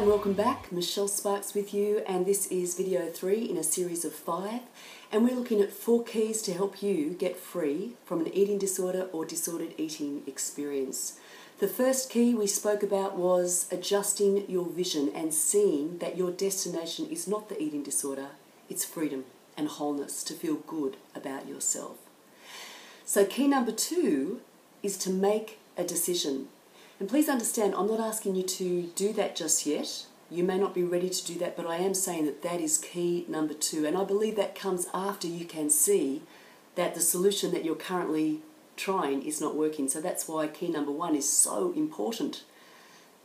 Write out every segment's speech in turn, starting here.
and welcome back. Michelle Sparks with you, and this is video three in a series of five. And we're looking at four keys to help you get free from an eating disorder or disordered eating experience. The first key we spoke about was adjusting your vision and seeing that your destination is not the eating disorder, it's freedom and wholeness to feel good about yourself. So, key number two is to make a decision. And please understand, I'm not asking you to do that just yet. You may not be ready to do that, but I am saying that that is key number two. And I believe that comes after you can see that the solution that you're currently trying is not working. So that's why key number one is so important.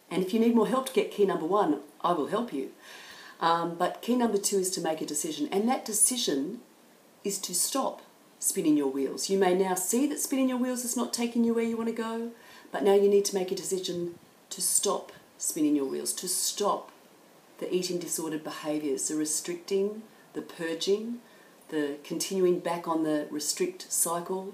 And if you need more help to get key number one, I will help you. Um, but key number two is to make a decision. And that decision is to stop spinning your wheels. You may now see that spinning your wheels is not taking you where you want to go, but now you need to make a decision to stop spinning your wheels, to stop the eating disordered behaviours, the restricting, the purging, the continuing back on the restrict cycle.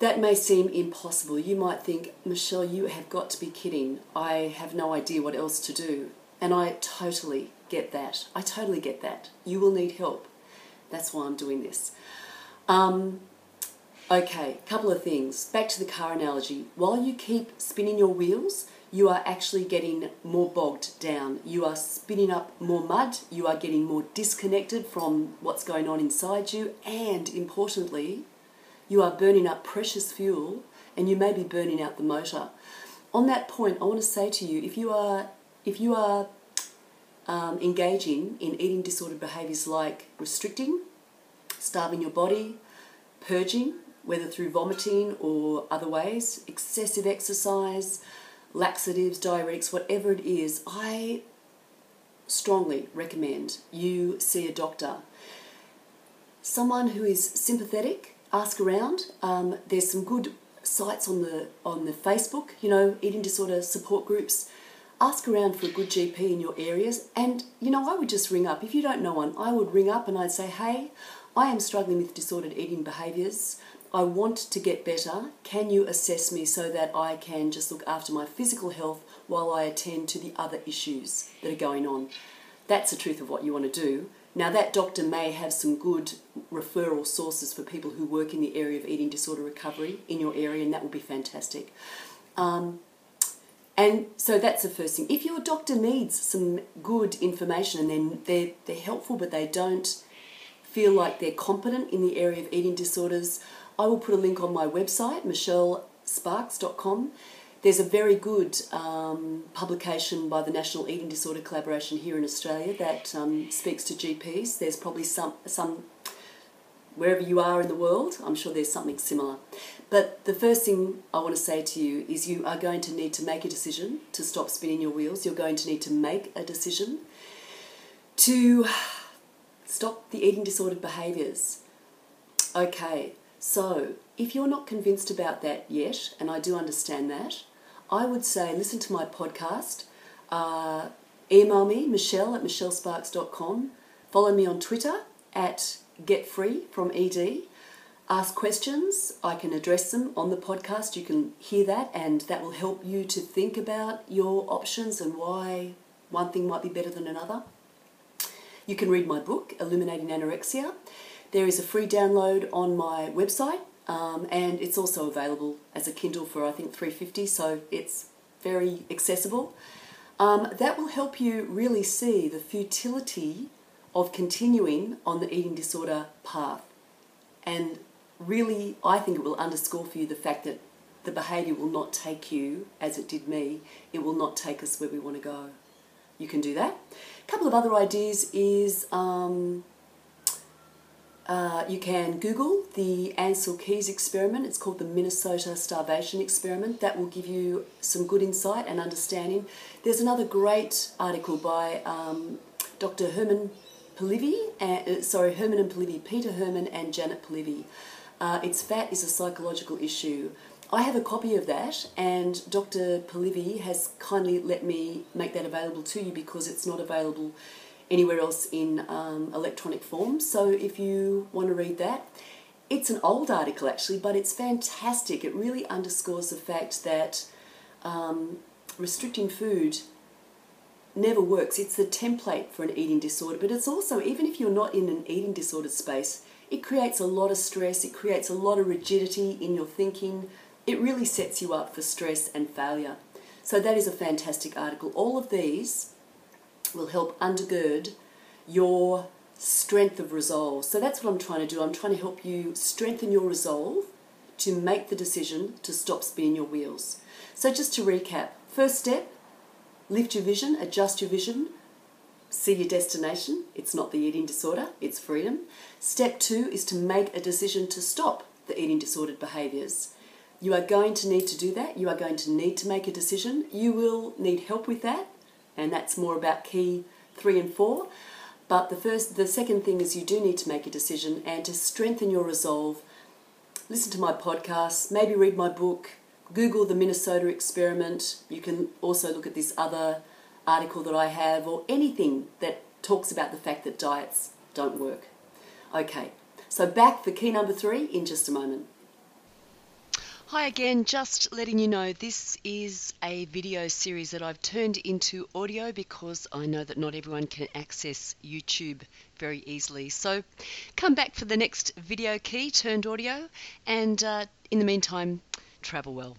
That may seem impossible. You might think, Michelle, you have got to be kidding. I have no idea what else to do. And I totally get that. I totally get that. You will need help. That's why I'm doing this. Um, okay, couple of things. Back to the car analogy. While you keep spinning your wheels, you are actually getting more bogged down. You are spinning up more mud. You are getting more disconnected from what's going on inside you. And importantly, you are burning up precious fuel and you may be burning out the motor. On that point, I want to say to you if you are, if you are um, engaging in eating disordered behaviours like restricting, starving your body, purging, whether through vomiting or other ways, excessive exercise, laxatives, diuretics, whatever it is, I strongly recommend you see a doctor. Someone who is sympathetic, ask around. Um, there's some good sites on the on the Facebook, you know, eating disorder support groups. Ask around for a good GP in your areas, and you know, I would just ring up. If you don't know one, I would ring up and I'd say, "Hey, I am struggling with disordered eating behaviours. I want to get better. Can you assess me so that I can just look after my physical health while I attend to the other issues that are going on? That's the truth of what you want to do. Now, that doctor may have some good referral sources for people who work in the area of eating disorder recovery in your area, and that will be fantastic. Um, and so that's the first thing. If your doctor needs some good information and then they're, they're helpful but they don't feel like they're competent in the area of eating disorders, I will put a link on my website, michellesparks.com. There's a very good um, publication by the National Eating Disorder Collaboration here in Australia that um, speaks to GPs. There's probably some, some, wherever you are in the world, I'm sure there's something similar. But the first thing I want to say to you is you are going to need to make a decision to stop spinning your wheels. You're going to need to make a decision to Stop the eating disordered behaviours. Okay, so if you're not convinced about that yet, and I do understand that, I would say listen to my podcast, uh, email me, michelle at michellesparks.com, follow me on Twitter at getfreefromED, ask questions, I can address them on the podcast, you can hear that, and that will help you to think about your options and why one thing might be better than another. You can read my book, Illuminating Anorexia. There is a free download on my website, um, and it's also available as a Kindle for I think 350, so it's very accessible. Um, that will help you really see the futility of continuing on the eating disorder path. And really, I think it will underscore for you the fact that the behaviour will not take you as it did me, it will not take us where we want to go you can do that. A couple of other ideas is um, uh, you can Google the Ancel Keys experiment. It's called the Minnesota Starvation Experiment. That will give you some good insight and understanding. There's another great article by um, Dr. Herman Polivy, uh, sorry, Herman and Polivy, Peter Herman and Janet Polivy. Uh, it's fat is a psychological issue. I have a copy of that, and Dr. Polivy has kindly let me make that available to you because it's not available anywhere else in um, electronic form. So if you want to read that, it's an old article actually, but it's fantastic. It really underscores the fact that um, restricting food never works. It's the template for an eating disorder, but it's also, even if you're not in an eating disorder space, it creates a lot of stress, it creates a lot of rigidity in your thinking. It really sets you up for stress and failure. So, that is a fantastic article. All of these will help undergird your strength of resolve. So, that's what I'm trying to do. I'm trying to help you strengthen your resolve to make the decision to stop spinning your wheels. So, just to recap first step, lift your vision, adjust your vision, see your destination. It's not the eating disorder, it's freedom. Step two is to make a decision to stop the eating disordered behaviours. You are going to need to do that. You are going to need to make a decision. You will need help with that, and that's more about key three and four. But the first, the second thing is you do need to make a decision, and to strengthen your resolve, listen to my podcast, maybe read my book, Google the Minnesota experiment. You can also look at this other article that I have, or anything that talks about the fact that diets don't work. Okay, so back for key number three in just a moment. Hi again, just letting you know this is a video series that I've turned into audio because I know that not everyone can access YouTube very easily. So come back for the next video key turned audio, and uh, in the meantime, travel well.